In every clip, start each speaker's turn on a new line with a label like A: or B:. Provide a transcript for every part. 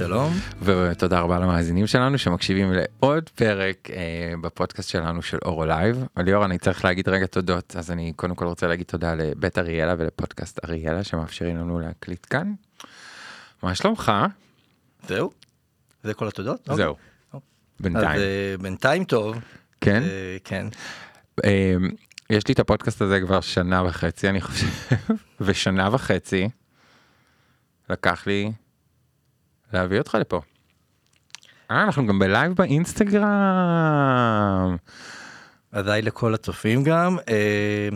A: שלום.
B: ותודה רבה למאזינים שלנו שמקשיבים לעוד פרק אה, בפודקאסט שלנו של אורו לייב. ליאור אני צריך להגיד רגע תודות אז אני קודם כל רוצה להגיד תודה לבית אריאלה ולפודקאסט אריאלה שמאפשרים לנו להקליט כאן. מה שלומך?
A: זהו? זה כל התודות?
B: זהו.
A: אוקיי.
B: בינתיים.
A: אז אה, בינתיים טוב.
B: כן?
A: אה, כן.
B: אה, יש לי את הפודקאסט הזה כבר שנה וחצי אני חושב ושנה וחצי לקח לי להביא אותך לפה. אה, אנחנו גם בלייב באינסטגרם.
A: אז היי לכל הצופים גם. אה,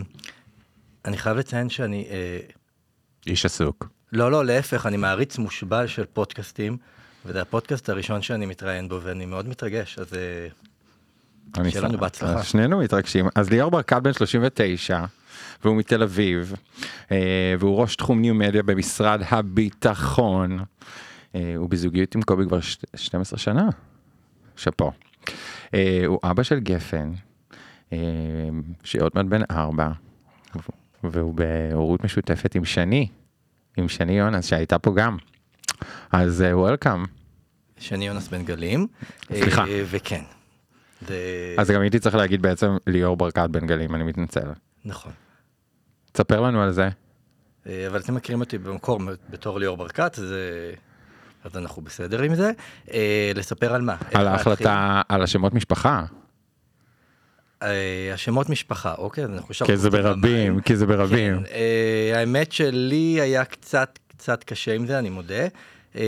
A: אני חייב לציין שאני... אה,
B: איש עסוק.
A: לא, לא, להפך, אני מעריץ מושבע של פודקאסטים, וזה הפודקאסט הראשון שאני מתראיין בו, ואני מאוד מתרגש, אז אה, שיהיה לנו. בהצלחה.
B: שנינו מתרגשים. אז ליאור ברקת בן 39 והוא מתל אביב אה, והוא ראש תחום ניו מדיה במשרד הביטחון. אה, הוא בזוגיות עם קובי כבר ש- 12 שנה. שאפו. אה, הוא אבא של גפן אה, שעוד מעט בן 4 והוא בהורות משותפת עם שני. עם שני יונס שהייתה פה גם. אז וולקאם.
A: שני יונס בן גלים.
B: סליחה.
A: וכן. זה...
B: אז גם הייתי צריך להגיד בעצם ליאור ברקת בן גלים אני מתנצל.
A: נכון.
B: תספר לנו על זה.
A: אבל אתם מכירים אותי במקור בתור ליאור ברקת, אז, אה, אז אנחנו בסדר עם זה. אה, לספר על מה?
B: על? ההחלטה על השמות משפחה
A: אה, השמות משפחה, אוקיי, אז אנחנו ישר
B: כי זה ברבים. כי זה ברבים
A: כן, אה, האמת שלי היה קצת קצת קשה עם זה, אני מודה. אה,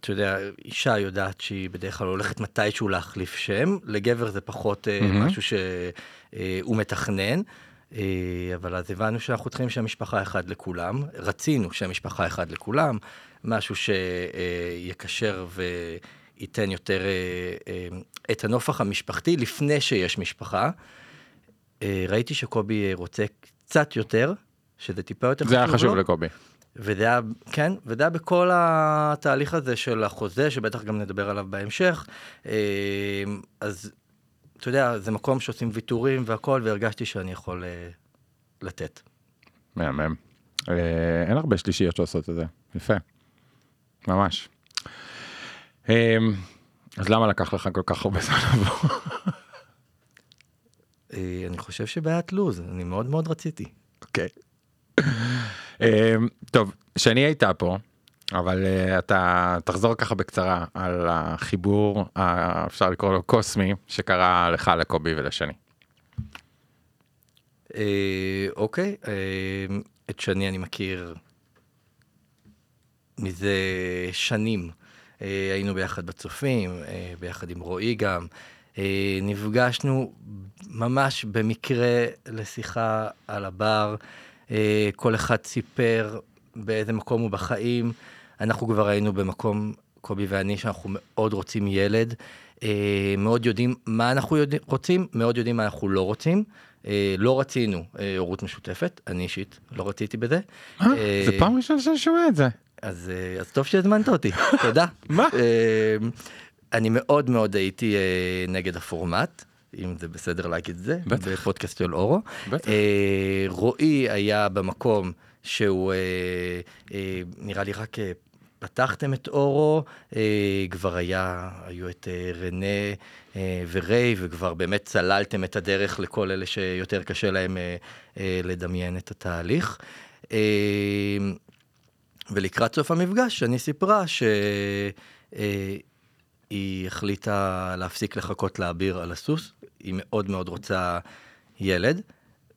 A: אתה יודע, אישה יודעת שהיא בדרך כלל הולכת מתישהו להחליף שם, לגבר זה פחות. משהו שהוא מתכנן. אבל אז הבנו שאנחנו צריכים שם משפחה אחד לכולם, רצינו שם משפחה אחד לכולם, משהו שיקשר וייתן יותר אה, את הנופח המשפחתי לפני שיש משפחה. אה, ראיתי שקובי רוצה קצת יותר, שזה טיפה יותר
B: זה היה חשוב
A: לו.
B: לקובי
A: וזה היה, כן, וזה היה בכל התהליך הזה של החוזה, שבטח גם נדבר עליו בהמשך. אה, אז אתה יודע, זה מקום שעושים ויתורים והכל, והרגשתי שאני יכול לתת.
B: מהמם אין הרבה שלישיות שעושות את זה יפה ממש. אה, אז למה לקח לך כל כך הרבה זמן לבוא?
A: אה, אני חושב שבעיית לוז, אני מאוד מאוד רציתי.
B: אוקיי. אה, טוב שני הייתה פה אבל אה, אתה תחזור ככה בקצרה על החיבור אפשר לקרוא לו קוסמי שקרה לך לקובי ולשני.
A: אה, אוקיי, אה, את שני אני מכיר מזה שנים. אה, היינו ביחד בצופים, אה, ביחד עם רועי גם. אה, נפגשנו ממש במקרה לשיחה על הבר. כל אחד סיפר באיזה מקום הוא בחיים. אנחנו כבר היינו במקום, קובי ואני, שאנחנו מאוד רוצים ילד. מאוד יודעים מה אנחנו יודע, רוצים, מאוד יודעים מה אנחנו לא רוצים. לא רצינו הורות משותפת, אני אישית לא רציתי בזה.
B: אה, זה פעם ראשונה שאני שומע את זה.
A: אז, אה, אז טוב שהזמנת אותי, תודה.
B: מה?
A: אה, אני מאוד מאוד הייתי אה, נגד הפורמט, אם זה בסדר להגיד את זה,
B: בטח.
A: בפודקאסט של אורו.
B: בטח.
A: אה, רועי היה במקום שהוא אה, אה, נראה לי רק אה, פתחתם את אורו, אה, כבר היה, היו את אה, רנה אה, וריי, וכבר באמת צללתם את הדרך לכל אלה שיותר קשה להם אה, אה, לדמיין את התהליך. אה, ולקראת סוף המפגש, אני סיפרה שהיא החליטה להפסיק לחכות לאביר על הסוס, היא מאוד מאוד רוצה ילד,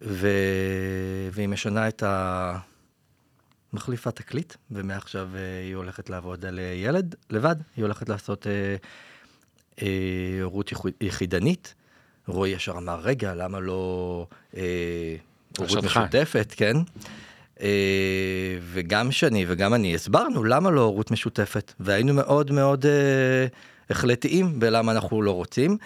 A: ו... והיא משנה את ה... מחליפה תקליט, ומעכשיו אה, היא הולכת לעבוד על אה, ילד לבד, היא הולכת לעשות אה, אה, הורות יחו- יחידנית. רועי ישר אמר, רגע, למה לא אה, הורות
B: שלך.
A: משותפת, כן? אה, וגם שני וגם אני הסברנו למה לא הורות משותפת, והיינו מאוד מאוד אה, החלטיים בלמה אנחנו לא רוצים.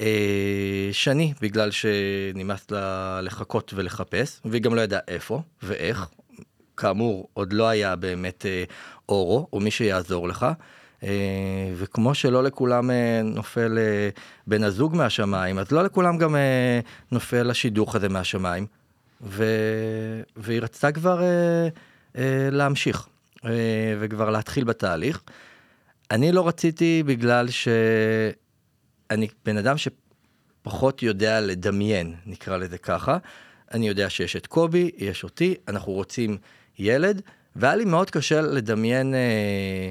A: אה, שני, בגלל שנמאס לה לחכות ולחפש, והיא גם לא ידעה איפה ואיך. כאמור, עוד לא היה באמת אורו, או מי שיעזור לך. וכמו שלא לכולם נופל בן הזוג מהשמיים, אז לא לכולם גם נופל השידוך הזה מהשמיים. ו... והיא רצתה כבר אה, אה, להמשיך. אה, וכבר להתחיל בתהליך. אני לא רציתי בגלל שאני בן אדם שפחות יודע לדמיין, נקרא לזה ככה. אני יודע שיש את קובי, יש אותי, אנחנו רוצים ילד, והיה לי מאוד קשה לדמיין אה,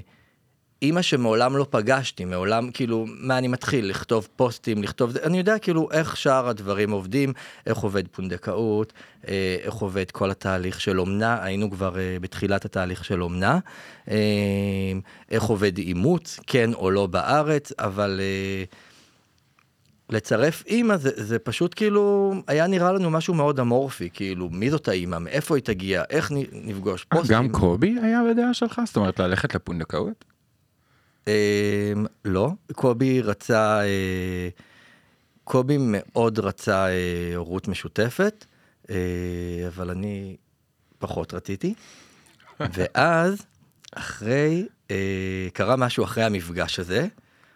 A: אימא שמעולם לא פגשתי, מעולם כאילו, מה אני מתחיל, לכתוב פוסטים, לכתוב, אני יודע כאילו איך שאר הדברים עובדים, איך עובד פונדקאות, אה, איך עובד כל התהליך של אומנה, היינו כבר אה, בתחילת התהליך של אומנה, אה, איך עובד אימוץ, כן או לא בארץ, אבל... אה, לצרף אימא זה, זה פשוט כאילו היה נראה לנו משהו מאוד אמורפי כאילו מי זאת האימא מאיפה היא תגיע איך נפגוש
B: אה,
A: פוסטים.
B: גם קובי היה בדעה שלך? זאת אומרת ללכת לפונדקאות?
A: אה, לא קובי רצה אה, קובי מאוד רצה אה, הורות משותפת אה, אבל אני פחות רציתי ואז אחרי אה, קרה משהו אחרי המפגש הזה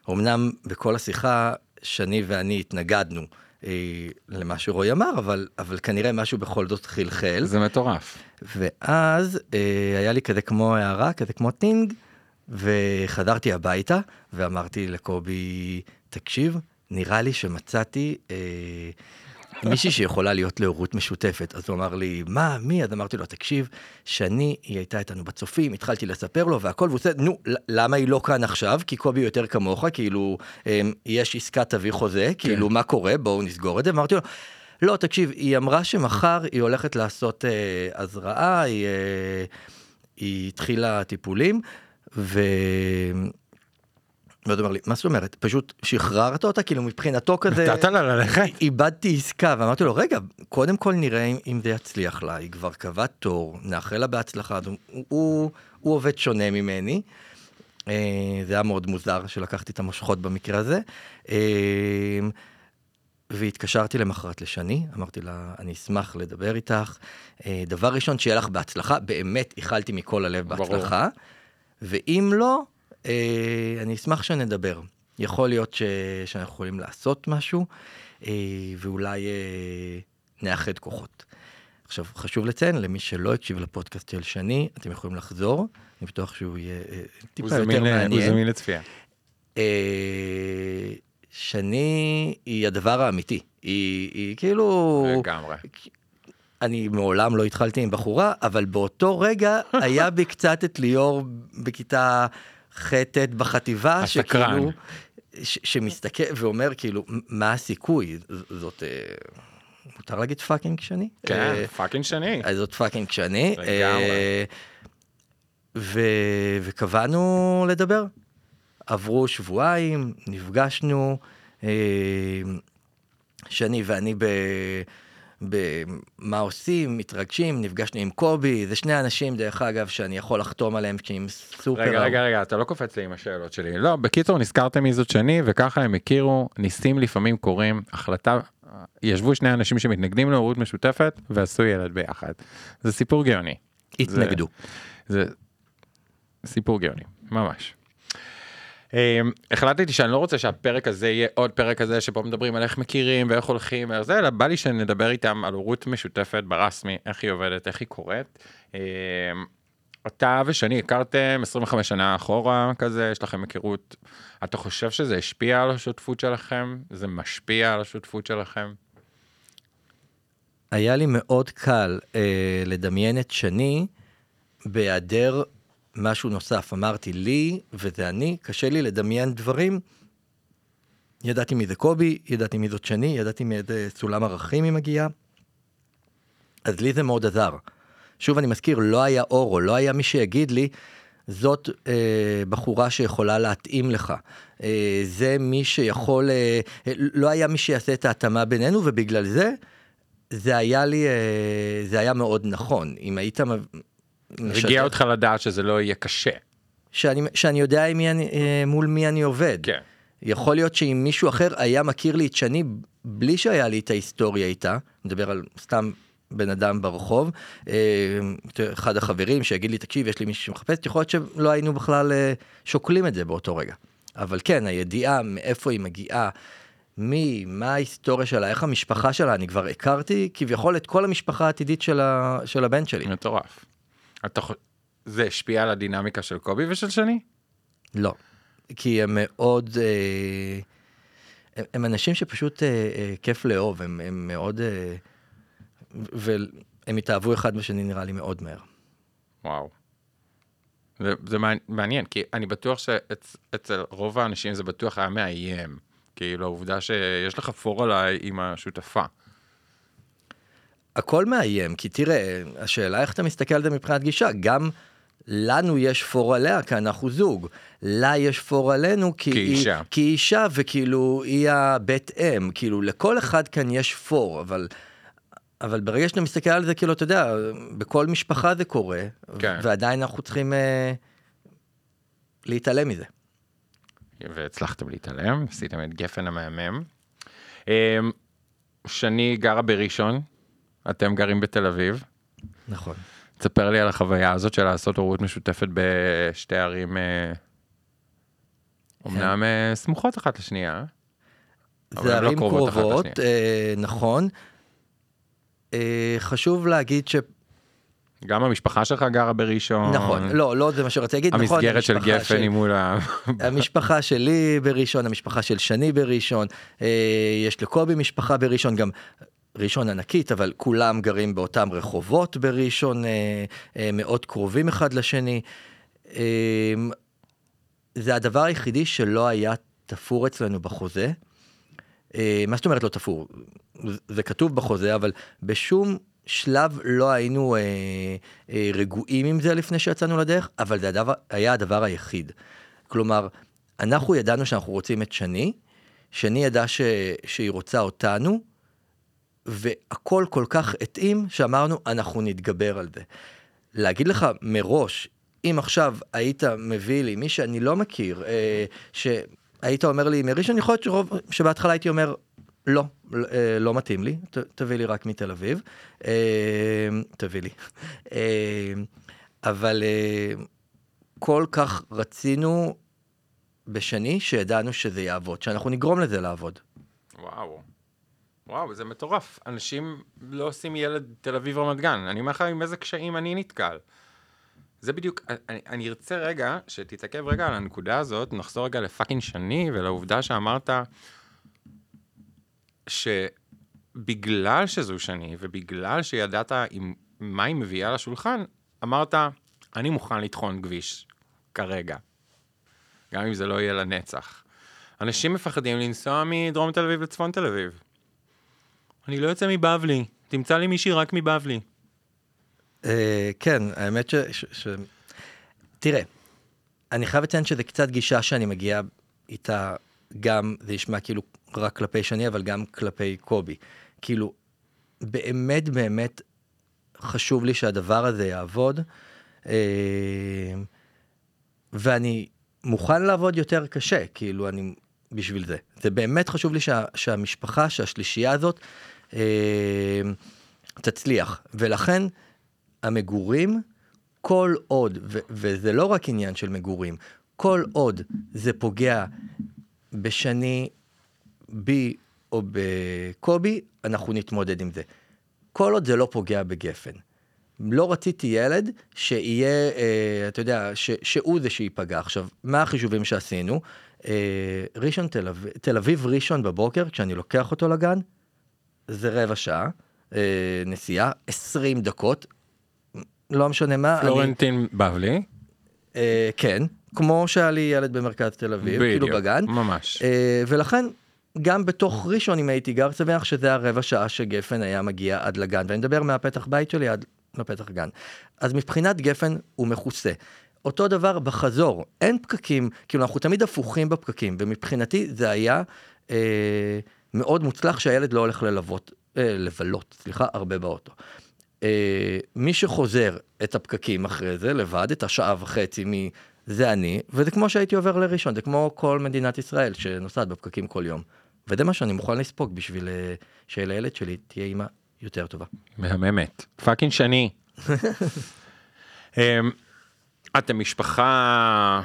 A: אמנם בכל השיחה שני ואני התנגדנו אה, למה שרועי אמר, אבל, אבל כנראה משהו בכל זאת חלחל.
B: זה מטורף.
A: ואז אה, היה לי כזה כמו הערה, כזה כמו טינג, וחזרתי הביתה ואמרתי לקובי, תקשיב, נראה לי שמצאתי אה, מישהי שיכולה להיות להורות משותפת. אז הוא אמר לי, מה, מי? אז אמרתי לו, תקשיב, שני, היא הייתה איתנו בצופים, התחלתי לספר לו והכל, והוא עושה, נו, למה היא לא כאן עכשיו? כי קובי יותר כמוך, כאילו, אה, יש עסקת תביא חוזה, כן. כאילו, מה קורה? בואו נסגור את זה. אמרתי לו, לא, תקשיב, היא אמרה שמחר היא הולכת לעשות אה, הזרעה, היא, אה, היא התחילה טיפולים, ו... ועוד אומר לי, מה זאת אומרת? פשוט שחררת אותה? כאילו מבחינתו כזה...
B: נתת לה ללכת?
A: איבדתי עסקה, ואמרתי לו, רגע, קודם כל נראה אם, זה יצליח לה, היא כבר קבעה תור, נאחל לה בהצלחה, הוא, הוא, הוא עובד שונה ממני. אה, זה היה מאוד מוזר שלקחתי את המושכות במקרה הזה. אה, והתקשרתי למחרת לשני, אמרתי לה, אני אשמח לדבר איתך. אה, דבר ראשון, שיהיה לך בהצלחה, באמת איחלתי מכל הלב בהצלחה. ואם לא, אה, אני אשמח שנדבר. יכול להיות ש... שאנחנו יכולים לעשות משהו, אה, ואולי אה, נאחד כוחות. עכשיו, חשוב לציין, למי שלא הקשיב לפודקאסט של שני, אתם יכולים לחזור, אני בטוח שהוא יהיה אה, טיפה יותר
B: הוא
A: מעניין.
B: זמין לצפייה.
A: אה, שני היא הדבר האמיתי, היא, היא כאילו...
B: לגמרי.
A: אני מעולם לא התחלתי עם בחורה, אבל באותו רגע היה בי קצת את ליאור בכיתה ח'-ט' בחטיבה,
B: הסקרן.
A: שכאילו, ש- שמסתכל ואומר כאילו, מה הסיכוי? ז- זאת, אה, מותר להגיד fucking שני?
B: כן,
A: אה,
B: fucking שני.
A: אז זאת fucking שני.
B: לגמרי.
A: אה, ו- וקבענו לדבר. עברו שבועיים, נפגשנו, אה, שני ואני ב... במה עושים, מתרגשים, נפגשנו עם קובי, זה שני אנשים דרך אגב שאני יכול לחתום עליהם כי הם סופר...
B: רגע, רגע, רגע, אתה לא קופץ לי עם השאלות שלי. לא, בקיצור, נזכרתם מי זאת שני, וככה הם הכירו, ניסים לפעמים קורים, החלטה, ישבו שני אנשים שמתנגדים להורות משותפת, ועשו ילד ביחד. זה סיפור גאוני.
A: התנגדו.
B: זה סיפור גאוני, ממש. Um, החלטתי שאני לא רוצה שהפרק הזה יהיה עוד פרק כזה שבו מדברים על איך מכירים ואיך הולכים ואיך זה, אלא בא לי שנדבר איתם על הורות משותפת ברסמי, איך היא עובדת, איך היא קורית. Um, אתה ושני הכרתם 25 שנה אחורה כזה, יש לכם היכרות. אתה חושב שזה השפיע על השותפות שלכם? זה משפיע על השותפות שלכם?
A: היה לי מאוד קל אה, לדמיין את שני בהיעדר משהו נוסף. אמרתי לי, וזה אני, קשה לי לדמיין דברים. ידעתי מי זה קובי, ידעתי מי זאת שני, ידעתי מאיזה סולם ערכים היא מגיעה. אז לי זה מאוד עזר. שוב אני מזכיר, לא היה אורו, לא היה מי שיגיד לי, זאת אה, בחורה שיכולה להתאים לך. אה, זה מי שיכול, אה, אה, לא היה מי שיעשה את ההתאמה בינינו, ובגלל זה, זה היה לי, אה, זה היה מאוד נכון. אם היית...
B: הגיע אותך לדעת שזה לא יהיה קשה.
A: שאני, שאני יודע מי אני, אה, מול מי אני עובד.
B: כן.
A: יכול להיות שאם מישהו אחר היה מכיר לי את שני בלי שהיה לי את ההיסטוריה איתה, מדבר על סתם בן אדם ברחוב, אה, אחד החברים שיגיד לי, תקשיב, יש לי מישהו שמחפש, יכול להיות שלא היינו בכלל אה, שוקלים את זה באותו רגע. אבל כן, הידיעה מאיפה היא מגיעה, מי, מה ההיסטוריה שלה, איך המשפחה שלה, אני כבר הכרתי כביכול את כל המשפחה העתידית של, ה, של הבן שלי.
B: מטורף. אתה, חו- זה השפיע על הדינמיקה של קובי ושל שני?
A: לא. כי הם מאוד... אה, הם, הם אנשים שפשוט אה, אה, כיף לאהוב, הם, הם מאוד... אה, והם התאהבו אחד בשני נראה לי מאוד מהר.
B: וואו. זה, זה מעניין, כי אני בטוח שאצל רוב האנשים זה בטוח היה מאיים. כאילו, העובדה שיש לך פור עליי עם השותפה.
A: הכל מאיים, כי תראה, השאלה איך אתה מסתכל על זה מבחינת גישה, גם לנו יש פור עליה כי אנחנו זוג, לה יש פור עלינו כי,
B: כאישה.
A: היא, כי אישה וכאילו היא הבית אם, כאילו לכל אחד כאן יש פור, אבל, אבל ברגע שאתה מסתכל על זה כאילו אתה יודע, בכל משפחה זה קורה,
B: כן.
A: ועדיין אנחנו צריכים אה, להתעלם מזה.
B: והצלחתם להתעלם, עשיתם את גפן המהמם. אה, שני גרה בראשון, אתם גרים בתל אביב.
A: נכון.
B: תספר לי על החוויה הזאת של לעשות הורות משותפת בשתי ערים, אה, אומנם אה, סמוכות אחת לשנייה.
A: זה ערים לא קרובות, אה, נכון. אה, חשוב להגיד ש...
B: גם המשפחה שלך גרה בראשון.
A: נכון, לא, לא זה מה שרציתי להגיד, נכון.
B: המסגרת של גפן היא מול ה...
A: המשפחה שלי בראשון, המשפחה של שני בראשון, אה, יש לקובי משפחה בראשון, גם ראשון ענקית, אבל כולם גרים באותם רחובות בראשון, אה, אה, מאוד קרובים אחד לשני. אה, זה הדבר היחידי שלא היה תפור אצלנו בחוזה. אה, מה זאת אומרת לא תפור? זה כתוב בחוזה, אבל בשום שלב לא היינו אה, אה, רגועים עם זה לפני שיצאנו לדרך, אבל זה הדבר, היה הדבר היחיד. כלומר, אנחנו ידענו שאנחנו רוצים את שני, שני ידע ש, שהיא רוצה אותנו, והכל כל כך התאים שאמרנו אנחנו נתגבר על זה. להגיד לך מראש, אם עכשיו היית מביא לי מי שאני לא מכיר, אה, שהיית אומר לי מראשון, יכול להיות שרוב, שבהתחלה הייתי אומר, לא, אה, לא מתאים לי, ת, תביא לי רק מתל אביב, אה, תביא לי. אה, אבל אה, כל כך רצינו בשני שידענו שזה יעבוד, שאנחנו נגרום לזה לעבוד.
B: וואו. וואו, זה מטורף. אנשים לא עושים ילד תל אביב רמת גן. אני אומר לך עם איזה קשיים אני נתקל. זה בדיוק, אני, אני ארצה רגע שתתעכב רגע על הנקודה הזאת, נחזור רגע לפאקינג שני ולעובדה שאמרת שבגלל שזו שני ובגלל שידעת עם מה היא מביאה לשולחן, אמרת, אני מוכן לטחון כביש כרגע, גם אם זה לא יהיה לנצח. אנשים מפחדים לנסוע מדרום תל אביב לצפון תל אביב. אני לא יוצא מבבלי, תמצא לי מישהי רק מבבלי.
A: אה, כן, האמת ש... תראה, אני חייב לציין שזה קצת גישה שאני מגיע איתה גם, זה נשמע כאילו רק כלפי שני, אבל גם כלפי קובי. כאילו, באמת באמת חשוב לי שהדבר הזה יעבוד, אה, ואני מוכן לעבוד יותר קשה, כאילו, אני בשביל זה. זה באמת חשוב לי שה, שהמשפחה, שהשלישייה הזאת, תצליח. ולכן המגורים, כל עוד, ו- וזה לא רק עניין של מגורים, כל עוד זה פוגע בשני, בי או בקובי, אנחנו נתמודד עם זה. כל עוד זה לא פוגע בגפן. לא רציתי ילד שיהיה, אה, אתה יודע, ש, שהוא זה שייפגע. עכשיו, מה החישובים שעשינו? אה, ראשון תל אביב, תל אביב ראשון בבוקר, כשאני לוקח אותו לגן, זה רבע שעה, אה, נסיעה, 20 דקות, לא משנה מה.
B: פלורנטין אני... בבלי.
A: אה, כן, כמו שהיה לי ילד במרכז תל אביב, כאילו
B: בדיוק,
A: כאילו בגן.
B: ממש.
A: אה, ולכן, גם בתוך ראשון, אם הייתי גר, שמח שזה הרבע שעה שגפן היה מגיע עד לגן, ואני מדבר מהפתח בית שלי עד לפתח גן. אז מבחינת גפן הוא מכוסה. אותו דבר בחזור, אין פקקים, כאילו אנחנו תמיד הפוכים בפקקים, ומבחינתי זה היה אה, מאוד מוצלח שהילד לא הולך ללוות, אה, לבלות, סליחה, הרבה באוטו. אה, מי שחוזר את הפקקים אחרי זה לבד, את השעה וחצי מ... זה אני, וזה כמו שהייתי עובר לראשון, זה כמו כל מדינת ישראל שנוסעת בפקקים כל יום. וזה מה שאני מוכן לספוג בשביל אה, שלילד שלי תהיה אימא יותר טובה.
B: מהממת. fucking שני. אמ, אתם משפחה,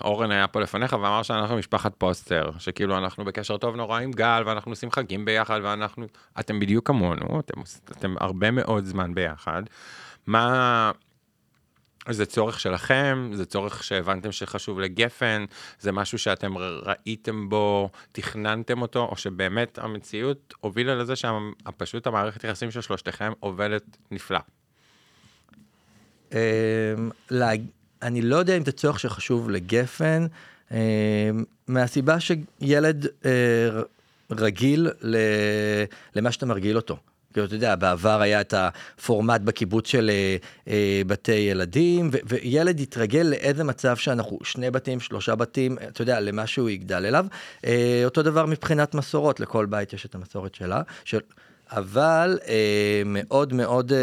B: אורן היה פה לפניך ואמר שאנחנו משפחת פוסטר, שכאילו אנחנו בקשר טוב נורא עם גל ואנחנו עושים חגים ביחד ואנחנו, אתם בדיוק כמונו, אתם, אתם הרבה מאוד זמן ביחד. מה, זה צורך שלכם, זה צורך שהבנתם שחשוב לגפן, זה משהו שאתם ראיתם בו, תכננתם אותו, או שבאמת המציאות הובילה לזה שפשוט המערכת יחסים של שלושתכם עובדת נפלא.
A: אני לא יודע אם זה צורך שחשוב לגפן, אמ, מהסיבה שילד אה, רגיל למה שאתה מרגיל אותו. כאילו, אתה יודע, בעבר היה את הפורמט בקיבוץ של אה, אה, בתי ילדים, ו- וילד יתרגל לאיזה מצב שאנחנו שני בתים, שלושה בתים, אתה יודע, למה שהוא יגדל אליו. אה, אותו דבר מבחינת מסורות, לכל בית יש את המסורת שלה. של... אבל אה, מאוד מאוד אה,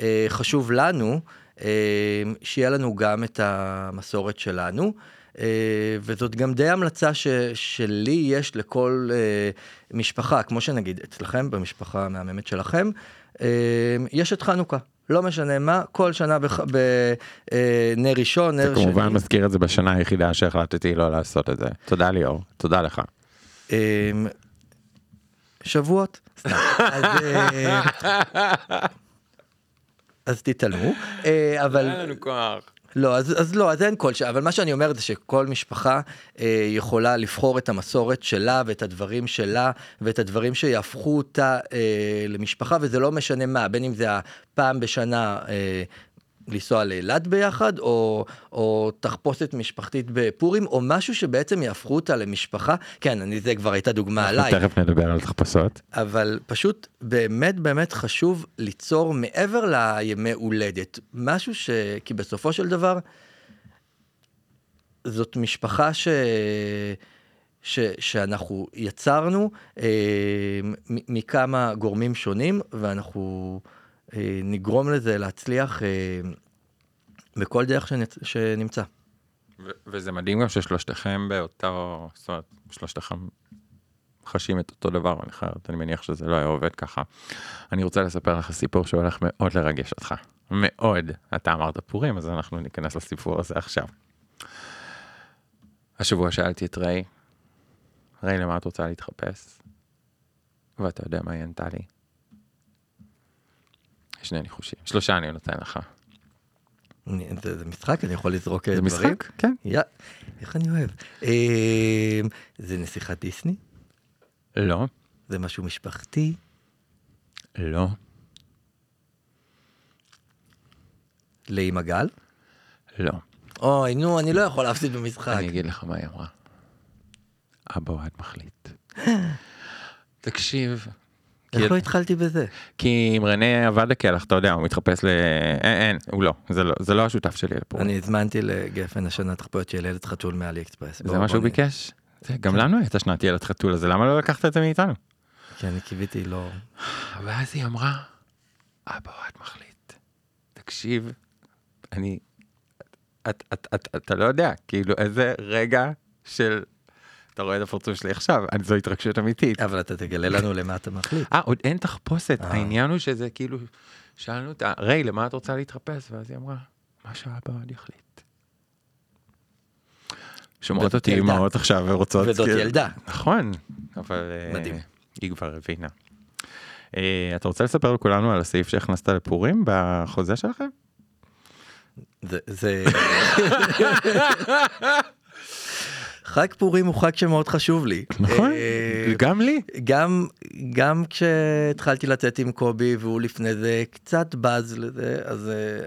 A: אה, חשוב לנו אה, שיהיה לנו גם את המסורת שלנו. אה, וזאת גם די המלצה ש, שלי יש לכל אה, משפחה, כמו שנגיד אצלכם, במשפחה המהממת שלכם, אה, יש את חנוכה. לא משנה מה, כל שנה בנר ראשון, נר
B: שני. כמובן מזכיר את זה בשנה היחידה שהחלטתי לא לעשות את זה. תודה ליאור, תודה לך.
A: שבועות. אז תתעלמו, אבל... אין לנו כוח. לא, אז, אז לא, אז אין כל שעה, אבל מה שאני אומר זה שכל משפחה אה, יכולה לבחור את המסורת שלה ואת הדברים שלה ואת הדברים שיהפכו אותה אה, למשפחה, וזה לא משנה מה, בין אם זה הפעם בשנה אה, לנסוע לאילת ביחד, או, או תחפושת משפחתית בפורים, או משהו שבעצם יהפכו אותה למשפחה. כן, אני, זה כבר הייתה דוגמה עליי.
B: תכף נדבר על תחפושות.
A: אבל פשוט באמת באמת חשוב ליצור מעבר לימי הולדת, משהו ש... כי בסופו של דבר, זאת משפחה ש... ש, שאנחנו יצרנו אה, מכמה גורמים שונים, ואנחנו... נגרום לזה להצליח אה, בכל דרך. שנמצא.
B: ו- וזה מדהים גם ששלושתכם באותו, זאת אומרת, שלושתכם חשים את אותו דבר, אני, חייב, אני מניח שזה לא היה עובד ככה. אני רוצה לספר לך סיפור שהולך מאוד לרגש אותך, מאוד. אתה אמרת פורים, אז אנחנו ניכנס לסיפור הזה עכשיו. השבוע שאלתי את ריי, ריי, למה את רוצה להתחפש? ואתה יודע מה היא ענתה לי? שני ניחושים. שלושה אני נותן לך.
A: זה, זה משחק, אני יכול לזרוק
B: זה
A: דברים?
B: זה משחק, כן.
A: יא, איך אני אוהב. אה, זה נסיכת דיסני?
B: לא.
A: זה משהו משפחתי?
B: לא.
A: לאמא גל?
B: לא.
A: אוי, נו, אני לא יכול להפסיד במשחק.
B: אני אגיד לך מה היא אמרה. אבא אוהד מחליט. תקשיב,
A: איך לא התחלתי בזה?
B: כי עם רנה עבד לקלח, אתה יודע, הוא מתחפש ל... אין, אין, הוא לא, זה לא, זה לא השותף שלי לפה.
A: אני הזמנתי לגפן השנה תחפויות של ילד חתול מאלי אקספרס.
B: זה מה שהוא ביקש? גם לנו הייתה שנת ילד חתול, אז למה לא לקחת את זה מאיתנו?
A: כי אני קיוויתי לא...
B: ואז היא אמרה, אבא אוהד מחליט, תקשיב, אני... אתה לא יודע, כאילו איזה רגע של אתה רואה את הפרצוף שלי עכשיו, זו התרגשות אמיתית.
A: אבל אתה תגלה לנו למה אתה מחליט.
B: אה, עוד אין תחפושת, אה. העניין הוא שזה כאילו, שאלנו אותה, ריי, למה את רוצה להתחפש? ואז היא אמרה, מה שהאבא עוד יחליט. שומעות אותי אמהות עכשיו ורוצות...
A: וזאת כאילו- ילדה.
B: נכון, אבל... אה, מדהים. היא כבר הבינה. אה, אתה רוצה לספר לכולנו על הסעיף שהכנסת לפורים בחוזה שלכם?
A: זה... חג פורים הוא חג שמאוד חשוב לי.
B: נכון, אה, גם לי.
A: גם, גם כשהתחלתי לצאת עם קובי והוא לפני זה קצת בז לזה, אז אה,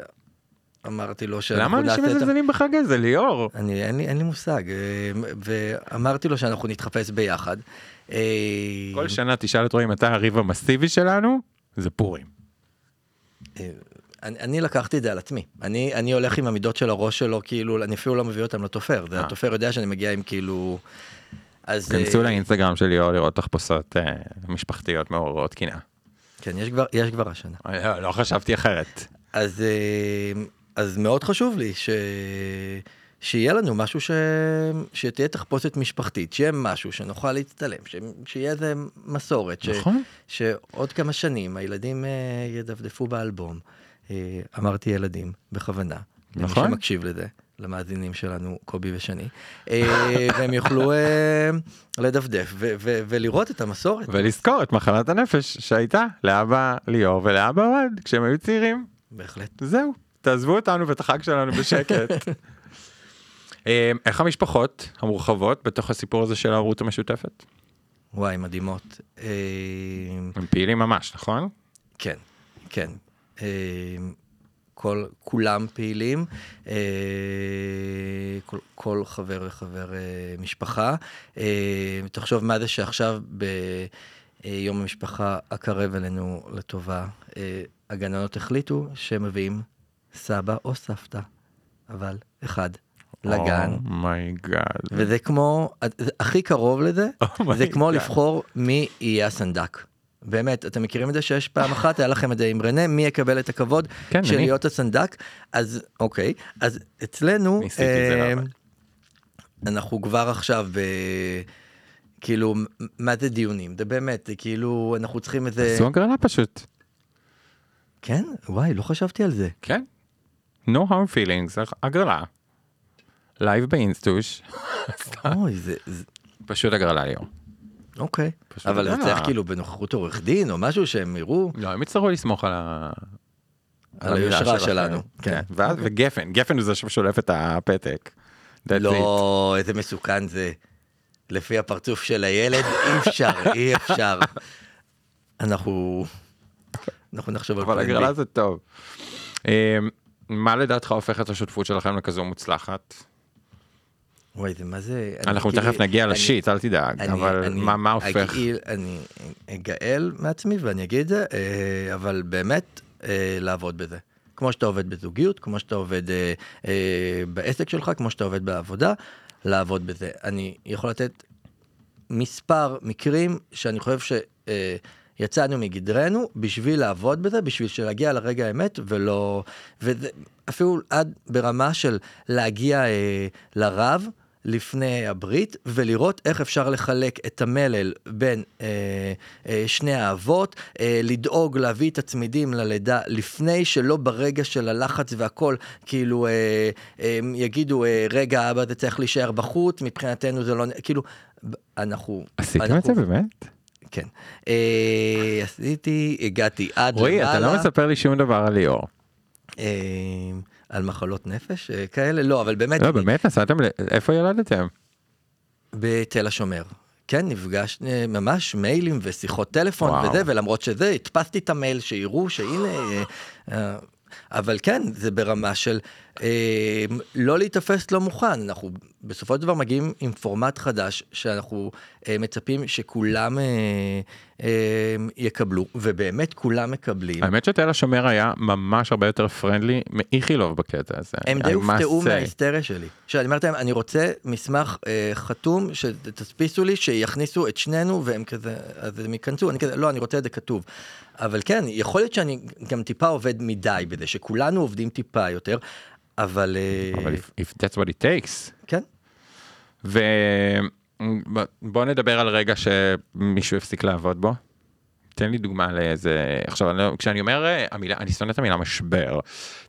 A: אמרתי לו
B: שאנחנו נעשה את... למה אנשים מזלזלים בחג הזה, ליאור?
A: אני, אין לי, אין לי מושג, אה, ואמרתי לו שאנחנו נתחפש ביחד.
B: כל שנה תשאל את רועי מתי הריב המסיבי שלנו, זה פורים.
A: אני, אני לקחתי את זה על עצמי. אני, אני הולך עם המידות של הראש שלו, כאילו, אני אפילו לא מביא אותם לתופר. אה. התופר יודע שאני מגיע עם כאילו...
B: אז... כנסו uh, לאינסטגרם שלי או לראות תחפושות uh, משפחתיות מעוררות קנאה.
A: כן, יש כבר, יש כבר השנה.
B: לא, לא חשבתי אחרת.
A: אז, uh, אז מאוד חשוב לי ש... שיהיה לנו משהו ש... שתהיה תחפושת משפחתית, שיהיה משהו שנוכל להצטלם, ש... שיהיה איזה מסורת, ש... נכון. שעוד כמה שנים הילדים uh, ידפדפו באלבום. אה, אמרתי ילדים, בכוונה. נכון. למי שמקשיב לזה, למאזינים שלנו, קובי ושני. אה, והם יוכלו אה, לדפדף ולראות את המסורת.
B: ולזכור את מחלת הנפש שהייתה לאבא ליאור ולאבא אוהד כשהם היו צעירים.
A: בהחלט.
B: זהו. תעזבו אותנו ואת החג שלנו בשקט. איך המשפחות המורחבות בתוך הסיפור הזה של ההורות המשותפת?
A: וואי, מדהימות.
B: הם פעילים ממש, נכון?
A: כן, כן. אה, כל, כולם פעילים, אה, כל, כל חבר וחבר אה, משפחה. תחשוב מה זה שעכשיו ביום המשפחה הקרב אלינו לטובה, הגננות החליטו שהם מביאים סבא או סבתא, אבל אחד, לגן.
B: Oh my God.
A: וזה כמו, הכי קרוב לזה,
B: Oh
A: זה כמו
B: God.
A: לבחור מי יהיה הסנדק. באמת, אתם מכירים את זה שיש פעם אחת, היה לכם את זה עם רנה, מי יקבל את הכבוד
B: כן,
A: של
B: אני.
A: להיות הסנדק? אז אוקיי, אז אצלנו, אה. אנחנו כבר עכשיו, ב... כאילו, מ- מה זה דיונים? זה באמת, זה כאילו, אנחנו צריכים איזה...
B: עשו הגרלה פשוט.
A: כן? וואי, לא חשבתי על זה.
B: כן. No hard feelings, הגרלה. live באינסטוש,
A: אוי, זה...
B: פשוט הגרלה ליאור.
A: אוקיי. אבל זה. צריך כאילו בנוכחות עורך דין או משהו שהם יראו.
B: לא, הם יצטרכו לסמוך על ה...
A: על היושרה. שלנו,
B: כן.
A: כן.
B: ואז- וגפן, גפן הוא זה ששולף את הפתק.
A: לא, איזה מסוכן זה. לפי הפרצוף של הילד, אי אפשר, אי אפשר. אנחנו... אנחנו נחשוב על
B: אבל. הגרלה זה טוב. אה, מה לדעתך הופך את השותפות שלכם לכזו מוצלחת?
A: וואי, זה מה זה...
B: אנחנו
A: כאילו-
B: תכף נגיע
A: אני-
B: לשיט, אל תדאג,
A: אני-
B: אבל
A: אני
B: מה מה הופך?
A: אגעיל- אני אגאל מעצמי ואני אגיד את זה, אה, אבל באמת אה, לעבוד בזה. כמו שאתה עובד בזוגיות, כמו שאתה עובד אה, אה, בעסק שלך, כמו שאתה עובד בעבודה, לעבוד בזה. אני יכול לתת מספר מקרים שאני חושב שיצאנו מגדרנו בשביל לעבוד בזה, בשביל להגיע לרגע האמת ולא... וזה אפילו עד ברמה של להגיע אה, לרב. לפני הברית ולראות איך אפשר לחלק את המלל בין אה, אה, שני האבות, אה, לדאוג להביא את הצמידים ללידה לפני שלא ברגע של הלחץ והכל כאילו אה, אה, יגידו אה, רגע אבא זה צריך להישאר בחוץ מבחינתנו זה לא כאילו אנחנו
B: עשיתם את
A: אנחנו-
B: זה באמת?
A: כן אה, עשיתי הגעתי עד
B: רועי, אתה לא
A: למעלה.
B: מספר לי שום דבר על ליאור.
A: אה, על מחלות נפש אה, כאלה לא אבל באמת
B: לא, באמת נסעתם, איפה ילדתם?
A: בתל השומר. כן, נפגש אה, ממש מיילים ושיחות טלפון
B: וואו.
A: וזה, ולמרות שזה, הדפסתי את המייל שיראו שהנה, אה, אבל כן, זה ברמה של לא להיתפס לא מוכן, אנחנו בסופו של דבר מגיעים עם פורמט חדש שאנחנו אה, מצפים שכולם אה, אה, יקבלו, ובאמת כולם מקבלים.
B: האמת שתל השומר היה ממש הרבה יותר פרנדלי מאיכילוב בקטע הזה.
A: הם די הופתעו. מההיסטריה שלי. שאני אומרת להם, אני רוצה מסמך חתום שתדפיסו לי, שיכניסו את שנינו, והם כזה, אז הם ייכנסו, אני כזה, לא, אני רוצה את זה כתוב. אבל כן, יכול להיות שאני גם טיפה עובד מדי בזה, שכולנו עובדים טיפה יותר, אבל... אה,
B: אבל if- if that's what it takes.
A: כן,
B: ובוא נדבר על רגע שמישהו הפסיק לעבוד בו. תן לי דוגמה לאיזה, עכשיו אני לא- כשאני אומר אה, המילה, אני שונא את המילה משבר,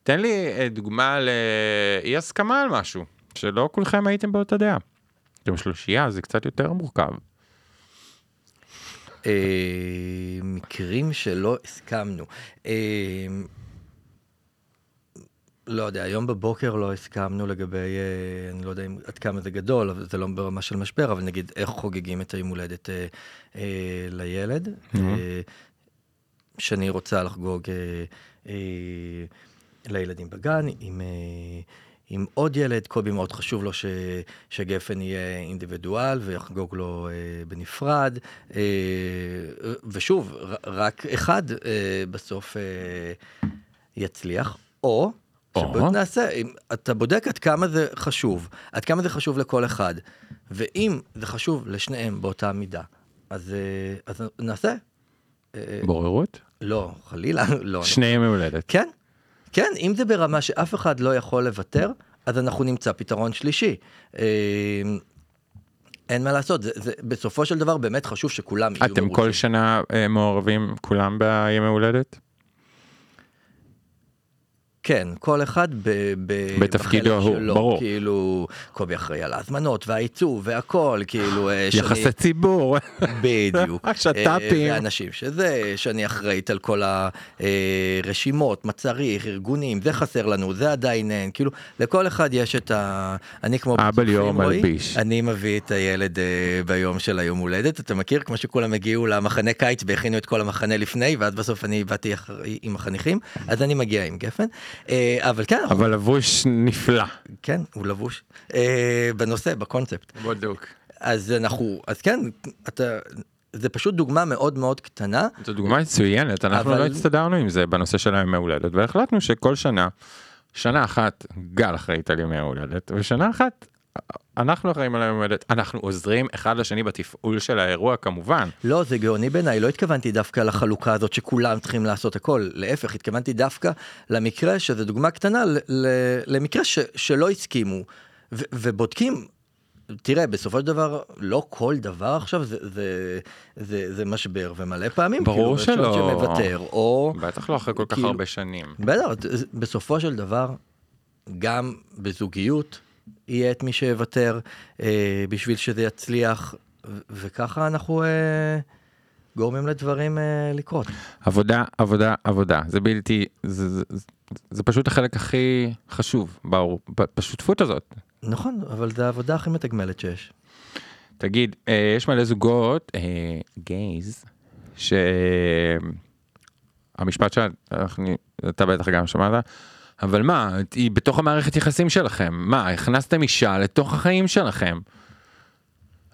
B: תן לי אה, דוגמה לאי הסכמה על משהו, שלא כולכם הייתם באותה דעה. אתם שלושייה, זה קצת יותר מורכב.
A: מקרים שלא הסכמנו. לא יודע, היום בבוקר לא הסכמנו לגבי, אה, אני לא יודע עד כמה זה גדול, זה לא ברמה של משבר, אבל נגיד איך חוגגים את היום הולדת אה, אה, לילד.
B: Mhm.
A: אה, שאני רוצה לחגוג אה, אה, לילדים בגן עם, אה, עם עוד ילד, קובי מאוד חשוב לו ש, שגפן יהיה אינדיבידואל ויחגוג לו אה, בנפרד, אה, ושוב, רק אחד אה, בסוף אה, יצליח, או... שבוא נעשה, אם אתה בודק עד כמה זה חשוב, עד כמה זה חשוב לכל אחד, ואם זה חשוב לשניהם באותה מידה, אז, אה, אז נעשה. אה,
B: בוררות?
A: לא, חלילה, לא.
B: שני ימי הולדת.
A: כן, כן, אם זה ברמה שאף אחד לא יכול לוותר, אז אנחנו נמצא פתרון שלישי. אה, אין מה לעשות, זה, זה, בסופו של דבר באמת חשוב שכולם יהיו
B: אתם כל שנה אה, מעורבים כולם בימי הולדת?
A: כן, כל אחד ב, ב,
B: בתפקידו
A: בחלק
B: הוא,
A: שלו,
B: ברור.
A: כאילו, קובי אחראי על ההזמנות והעיצוב והכל, כאילו, אה, שאני-
B: יחסי ציבור.
A: בדיוק.
B: השת"פים.
A: אה, ואנשים שזה, שאני אחראית על כל הרשימות, מה צריך, ארגונים, זה חסר לנו, זה עדיין אין, כאילו, לכל אחד יש את ה... אני כמו...
B: אבא ליאור מלביש.
A: אני מביא את הילד אה, ביום של היום הולדת, אתה מכיר? כמו שכולם הגיעו למחנה קיץ והכינו את כל המחנה לפני, ואז בסוף אני באתי אחרי- עם החניכים, אז אני מגיע עם גפן. אה, אבל כן,
B: אבל לבוש נפלא.
A: כן, הוא לבוש. אה, בנושא, בקונספט.
B: בדוק.
A: אז אנחנו, אז כן, אתה, זה פשוט דוגמה מאוד מאוד קטנה.
B: זו דוגמה מצוינת, אנחנו
A: אבל-
B: לא הסתדרנו עם זה בנושא של הימי הולדת, והחלטנו שכל שנה, שנה אחת גל אחראית על ימי ההולדת, ושנה אחת אנחנו אחראים על הימי הולדת, אנחנו עוזרים אחד לשני בתפעול של האירוע כמובן.
A: לא, זה גאוני בעיניי, לא התכוונתי דווקא לחלוקה הזאת שכולם צריכים לעשות הכל, להפך, התכוונתי דווקא למקרה שזה דוגמה קטנה למקרה ש, שלא הסכימו, ו, ובודקים. תראה, בסופו של דבר, לא כל דבר עכשיו זה, זה, זה, זה משבר, ומלא פעמים,
B: ברור
A: כאילו,
B: שלא.
A: שמוותר, או...
B: בטח לא אחרי כל כך
A: כאילו-
B: הרבה שנים.
A: בטח, בסופו של דבר, גם בזוגיות יהיה את מי שיוותר אה, בשביל שזה יצליח, ו- וככה אנחנו אה, גורמים לדברים אה, לקרות.
B: עבודה, עבודה, עבודה, זה בלתי, זה, זה, זה, זה פשוט החלק הכי חשוב באור- בשותפות הזאת.
A: נכון, אבל זה העבודה הכי מתגמלת שיש.
B: תגיד, אה, יש מלא זוגות, אה, גייז, שהמשפט שאתה בטח גם שמעת, אבל מה, היא בתוך המערכת יחסים שלכם, מה, הכנסתם אישה לתוך החיים שלכם.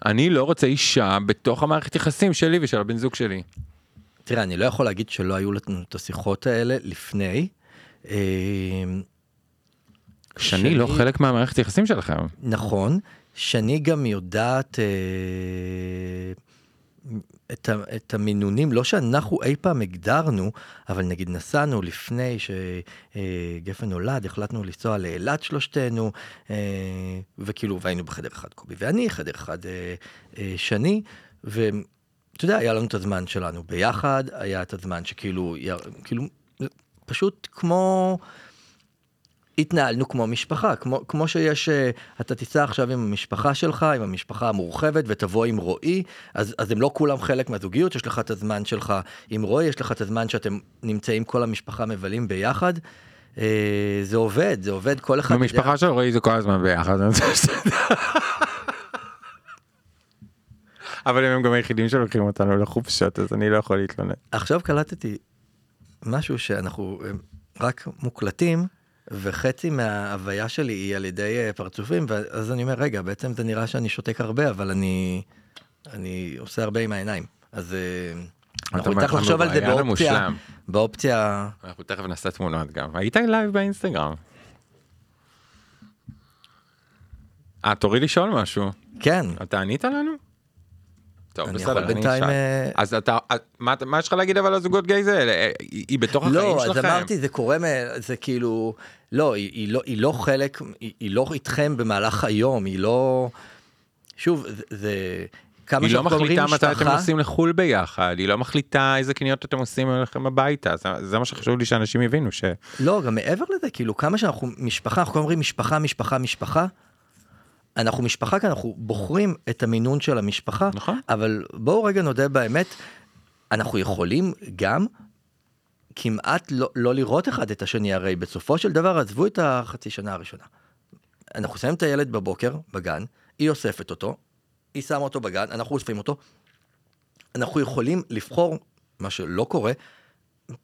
B: אני לא רוצה אישה בתוך המערכת יחסים שלי ושל הבן זוג שלי.
A: תראה, אני לא יכול להגיד שלא היו לנו את השיחות האלה לפני. אה,
B: שאני לא חלק מהמערכת יחסים שלכם.
A: נכון, שאני גם יודעת אה, את, ה, את המינונים, לא שאנחנו אי פעם הגדרנו, אבל נגיד נסענו לפני שגפן נולד, החלטנו לנסוע לאילת שלושתנו, אה, וכאילו, והיינו בחדר אחד קובי ואני, חדר אחד אה, אה, שני, ואתה יודע, היה לנו את הזמן שלנו ביחד, היה את הזמן שכאילו, כאילו, פשוט כמו... התנהלנו כמו משפחה, כמו, כמו שיש, אה, אתה תיסע עכשיו עם המשפחה שלך, עם המשפחה המורחבת, ותבוא עם רועי, אז, אז הם לא כולם חלק מהזוגיות, יש לך את הזמן שלך עם רועי, יש לך את הזמן שאתם נמצאים כל המשפחה מבלים ביחד. אה, זה עובד, זה עובד, כל אחד... יודע-
B: במשפחה של רועי זה כל הזמן ביחד. אני רוצה שתדע. אבל הם גם היחידים שלוקחים אותנו לחופשות אז אני לא יכול להתלונן.
A: עכשיו קלטתי משהו שאנחנו אה, רק מוקלטים, וחצי מההוויה שלי היא על ידי אה, פרצופים, ואז אני אומר, רגע, בעצם זה נראה שאני שותק הרבה, אבל אני, אני עושה הרבה עם העיניים. אז אה, אנחנו נצטרך לחשוב על זה באופציה. באופציה,
B: אנחנו תכף נעשה תמונות גם. היית live באינסטגרם. אה, תורי לשאול משהו.
A: כן,
B: אתה ענית לנו? טוב,
A: אני
B: בסדר,
A: יכול
B: אני
A: בינתיים,
B: אשאל.
A: אה,
B: אז אתה, אה, מה מה יש לך להגיד אבל על זוגות gays האלה? אה, היא היא בתוך החיים
A: לא, אז
B: שלכם.
A: אמרתי, זה קורה, זה כאילו, לא, היא, היא לא, היא לא חלק, היא, היא לא איתכם במהלך היום, היא לא, שוב, זה, זה כמה
B: היא לא מחליטה מתי אתם נוסעים לחו"ל ביחד, היא לא מחליטה איזה קניות אתם עושים אליכם הביתה, זה- זה מה שחשוב לי שאנשים יבינו, ש...
A: לא, גם מעבר לזה, כאילו, כמה שאנחנו משפחה, אנחנו אומרים משפחה, משפחה, משפחה. אנחנו משפחה כי אנחנו בוחרים את המינון של המשפחה,
B: נכון.
A: אבל בואו רגע נודה באמת, אנחנו יכולים גם כמעט לא, לא לראות אחד את השני, הרי בסופו של דבר עזבו את החצי שנה הראשונה. אנחנו שמים את הילד בבוקר בגן, היא אוספת אותו, היא שמה אותו בגן, אנחנו אוספים אותו. אנחנו יכולים לבחור, מה שלא קורה,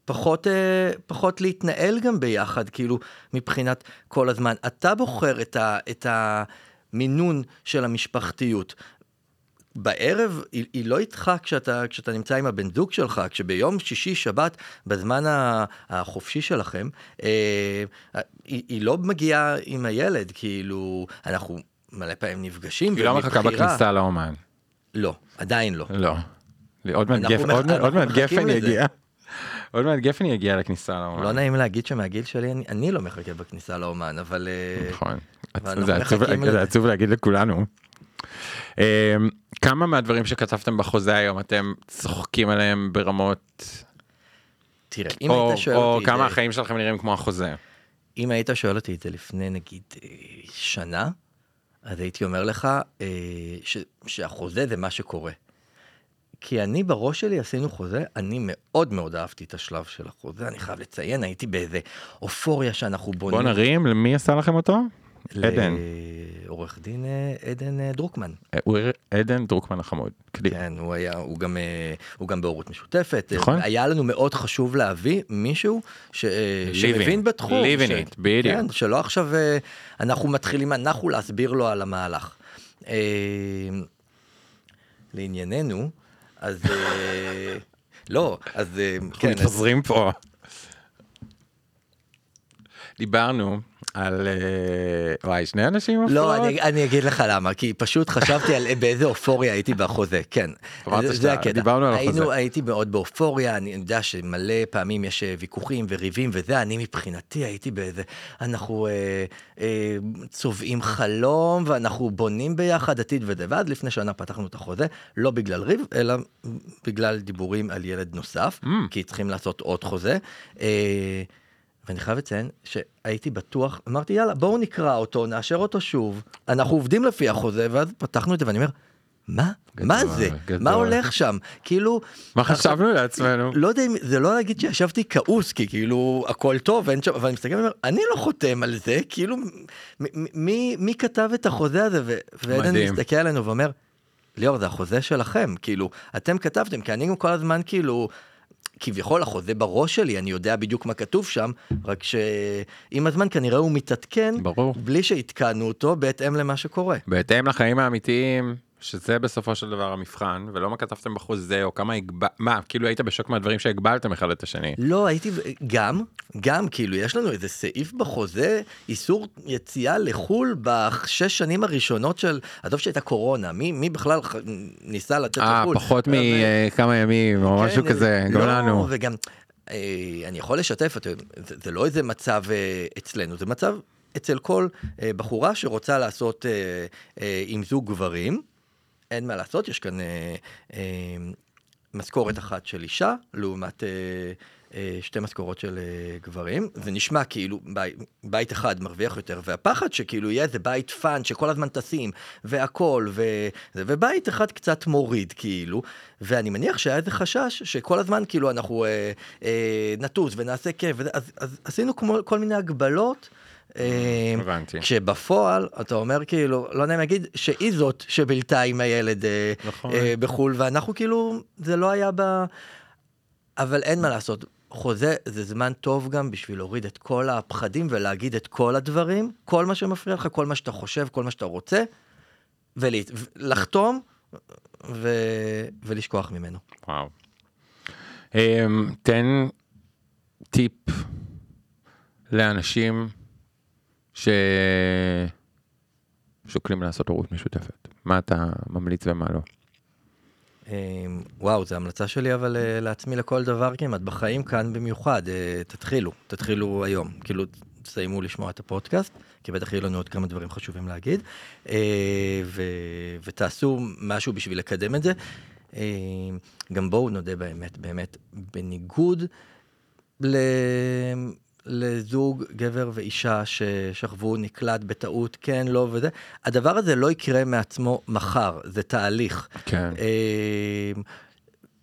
A: פחות, אה, פחות להתנהל גם ביחד, כאילו, מבחינת כל הזמן. אתה בוחר את, ה, את המינון של המשפחתיות. בערב היא, היא לא איתך כשאתה, כשאתה נמצא עם הבן זוג שלך, כשביום שישי, שבת, בזמן החופשי שלכם, אה, היא, היא לא מגיעה עם הילד, כאילו, אנחנו מלא פעמים נפגשים,
B: היא לא מחכה בכניסה לאומן.
A: לא, עדיין לא.
B: לא. עוד מעט גפן-. יגיע. עוד מעט גפן יגיע לכניסה לאומן.
A: לא נעים להגיד שמהגיל שלי אני, אני לא מחכה בכניסה לאומן, אבל... אה,
B: נכון. זה עצוב- זה. עצוב להגיד לכולנו. אמ, כמה מהדברים שכתבתם בחוזה היום אתם צוחקים עליהם ברמות,
A: תראה, אם
B: או
A: היית שואל
B: או
A: אותי...
B: כמה
A: זה-
B: החיים שלכם נראים כמו החוזה.
A: אם היית שואל אותי את זה לפני נגיד אה, שנה, אז הייתי אומר לך אה, ש, שהחוזה זה מה שקורה. כי אני בראש שלי עשינו חוזה, אני מאוד מאוד אהבתי את השלב של החוזה, אני חייב לציין, הייתי באיזה אופוריה שאנחנו בונים.
B: בוא נרים, למי עשה לכם אותו? עדן.
A: עורך דין אה, עדן אה, דרוקמן.
B: אה, הוא עדן דרוקמן החמוד.
A: כן, הוא היה, הוא גם, הוא גם בהורות משותפת.
B: נכון.
A: היה לנו מאוד חשוב להביא מישהו ש, שמבין בתחום. ש-
B: it, בדיוק.
A: כן, שלא עכשיו אנחנו מתחילים אנחנו להסביר לו על המהלך. לענייננו, אז אה, לא, אז אה,
B: אנחנו
A: כן, אז-
B: מתפזרים פה. דיברנו על... אה, וואי, שני אנשים
A: לא,
B: הפרעות?
A: אני, אני אגיד לך למה, כי פשוט חשבתי על באיזה אופוריה הייתי בחוזה, כן. זה- זה הקטע.
B: דיברנו על
A: היינו,
B: החוזה.
A: הייתי מאוד באופוריה, אני יודע שמלא פעמים יש אה, ויכוחים וריבים וזה, אני מבחינתי הייתי באיזה, אנחנו אה, אה, צובעים חלום ואנחנו בונים ביחד עתיד וזה, ואז לפני שנה פתחנו את החוזה, לא בגלל ריב, אלא בגלל דיבורים על ילד נוסף,
B: Mm.
A: כי צריכים לעשות עוד חוזה. אה, ואני חייב לציין שהייתי בטוח, אמרתי יאללה בואו נקרא אותו, נאשר אותו שוב, אנחנו עובדים לפי החוזה, ואז פתחנו את זה ואני אומר, מה?
B: גדול,
A: מה זה?
B: גדול.
A: מה הולך שם? כאילו...
B: מה חשבנו לעצמנו?
A: לא יודע אם, זה לא להגיד שישבתי כעוס, כי כאילו הכל טוב, אין שם, אבל אני מסתכל ואומר, אני לא חותם על זה, כאילו, מי, מי כתב את החוזה הזה? ועדן. מסתכל עלינו ואומר, ליאור, זה החוזה שלכם, כאילו, אתם כתבתם, כי אני גם כל הזמן כאילו... כביכול החוזה בראש שלי, אני יודע בדיוק מה כתוב שם, רק שעם הזמן כנראה הוא מתעדכן,
B: ברור.
A: בלי שעדכנו אותו בהתאם למה שקורה.
B: בהתאם לחיים האמיתיים, שזה בסופו של דבר המבחן, ולא מה כתבתם בחוזה, או כמה הגב... מה, כאילו היית בשוק מהדברים שהגבלתם אחד את השני.
A: לא, הייתי, גם, גם, כאילו, יש לנו איזה סעיף בחוזה, איסור יציאה לחו"ל בשש שנים הראשונות של, עזוב שהייתה קורונה, מי, מי בכלל ח- ניסה לצאת
B: אה,
A: לחו"ל?
B: פחות
A: אבל-
B: מכמה ימים, או משהו
A: כן,
B: כזה, גם
A: לא,
B: לנו.
A: וגם, אה, אני יכול לשתף, אתה- זה, זה לא איזה מצב אה, אצלנו, זה מצב אצל כל אה, בחורה שרוצה לעשות אה, אה, עם זוג גברים, אין מה לעשות, יש כאן אה, אה, משכורת אחת של אישה, לעומת אה, אה, שתי משכורות של אה, גברים. זה נשמע כאילו בית, בית אחד מרוויח יותר, והפחד שכאילו יהיה איזה בית fun שכל הזמן טסים, והכל, וזה, ובית אחד קצת מוריד כאילו, ואני מניח שהיה איזה חשש שכל הזמן כאילו אנחנו אה, אה, נטוס ונעשה כיף, אז, אז עשינו כמו כל מיני הגבלות. אה,
B: הבנתי.
A: כשבפועל אתה אומר כאילו לא נעים להגיד שהיא זאת שבילתה עם הילד אה,
B: נכון.
A: אה, בחו"ל ואנחנו כאילו זה לא היה ב... אבל אין מה לעשות חוזה זה זמן טוב גם בשביל להוריד את כל הפחדים ולהגיד את כל הדברים כל מה שמפריע לך כל מה שאתה חושב כל מה שאתה רוצה ולחתום ו... ולשכוח ממנו.
B: וואו. אמ, תן טיפ לאנשים ששוקלים לעשות הורות משותפת. מה אתה ממליץ ומה לא?
A: אה, וואו, זו המלצה שלי אבל אה, לעצמי לכל דבר כמעט, בחיים כאן במיוחד, אה, תתחילו, תתחילו היום, כאילו תסיימו לשמוע את הפודקאסט, כי בטח יהיו לנו עוד כמה דברים חשובים להגיד, אה, ו, ותעשו משהו בשביל לקדם את זה. גם בואו נודה באמת, באמת, בניגוד ל... לזוג גבר ואישה ששכבו נקלט בטעות כן לא וזה הדבר הזה לא יקרה מעצמו מחר זה תהליך
B: כן.
A: אה,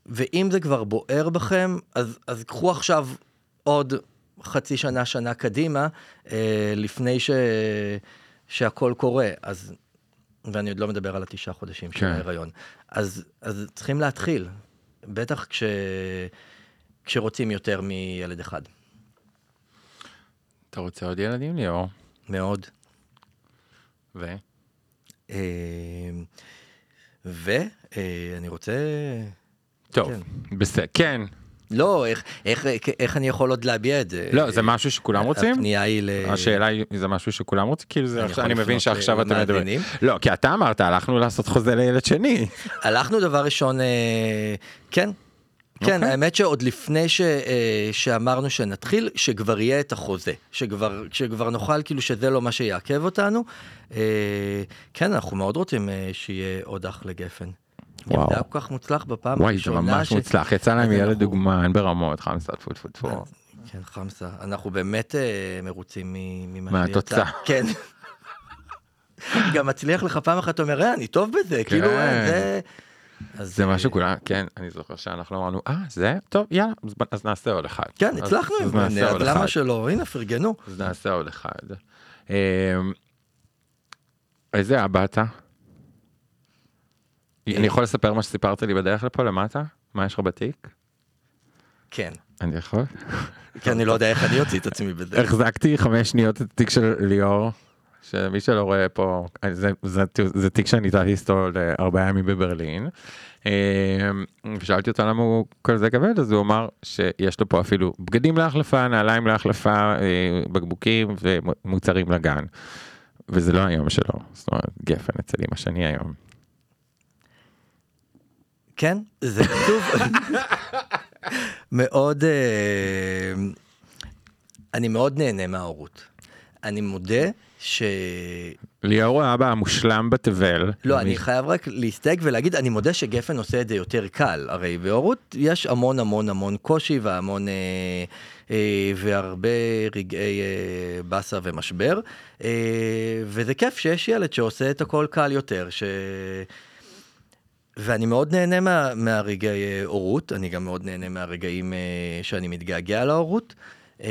A: ואם זה כבר בוער בכם, אז, אז קחו עכשיו עוד חצי שנה, שנה קדימה, אה, לפני ש, שהכל קורה. אז, ואני עוד לא מדבר על התשעה חודשים של
B: כן.
A: ההיריון. אז, אז צריכים להתחיל, בטח כש, כשרוצים יותר מילד אחד.
B: אתה רוצה עוד ילדים ליאור?
A: מאוד.
B: ו?
A: אה, ואני רוצה...
B: טוב,
A: כן.
B: בסדר, כן.
A: לא, איך, איך, איך אני יכול עוד להביע את זה?
B: לא, זה משהו שכולם רוצים?
A: הפנייה היא ל...
B: השאלה היא, זה משהו שכולם רוצים? כאילו זה
A: אני
B: עכשיו, אני מבין שעכשיו אתם מדברים. לא, כי אתה אמרת, הלכנו לעשות חוזה לילד שני.
A: הלכנו דבר ראשון, אה, כן. כן,
B: אוקיי.
A: האמת שעוד לפני ש, אה, שאמרנו שנתחיל, שכבר יהיה את החוזה, שכבר, שכבר נוכל, כאילו שזה לא מה שיעכב אותנו. אה, כן, אנחנו מאוד רוצים אה, שיהיה עוד אח לגפן.
B: וואו.
A: זה היה כל כך מוצלח בפעם
B: וואי, זה
A: הראשונה.
B: ממש
A: ש-
B: מוצלח, יצא להם ילד
A: אנחנו-
B: דוגמן ברמות, חמסה טפו טפו טפו.
A: כן, חמסה. אנחנו באמת מרוצים ממה
B: מהתוצאה.
A: שיצא. כן. גם מצליח לך פעם אחת, אומר, אה, אני טוב בזה, כאילו, אה, זה...
B: זה
A: אה,
B: משהו כולם, כן, אני זוכר שאנחנו אמרנו, אה, זה? טוב, יאללה, אז- נעשה עוד אחד.
A: כן, הצלחנו
B: אז
A: עם
B: נעשה
A: אז
B: עוד
A: למה
B: אחד.
A: שלא? הנה, פרגנו.
B: אז נעשה עוד אחד. אמ, איזה אבא אתה? אני יכול לספר מה שסיפרת לי בדרך לפה למטה? מה יש לך בתיק?
A: כן.
B: אני יכול?
A: כי אני לא יודע איך אני אוציא את עצמי בזה.
B: החזקתי חמש שניות את התיק של ליאור, שמי שלא רואה פה, זה, זה, זה תיק שאני טעתי איתו לארבעה ימים בברלין. אמ, ושאלתי אותו למה הוא כל זה כבד, אז הוא אמר שיש לו פה אפילו בגדים להחלפה, נעליים להחלפה, אה, בקבוקים ומוצרים לגן. וזה לא היום שלו, זאת אומרת גפן אצל אמא שאני היום.
A: כן, זה כתוב. מאוד, אה, אני מאוד נהנה מההורות. אני מודה ש...
B: ליאור הוא האבא המושלם בתבל.
A: לא, אני חייב רק להסתייג ולהגיד, אני מודה שגפן עושה את זה יותר קל. הרי בהורות יש המון המון המון קושי והמון... אה, אה, והרבה רגעי אה, באסה ומשבר, אה, וזה כיף שיש ילד שעושה את הכל קל יותר, ש... ואני מאוד נהנה מה, מהרגעי אה, הורות, אני גם מאוד נהנה מהרגעים אה, שאני מתגעגע להורות. אה,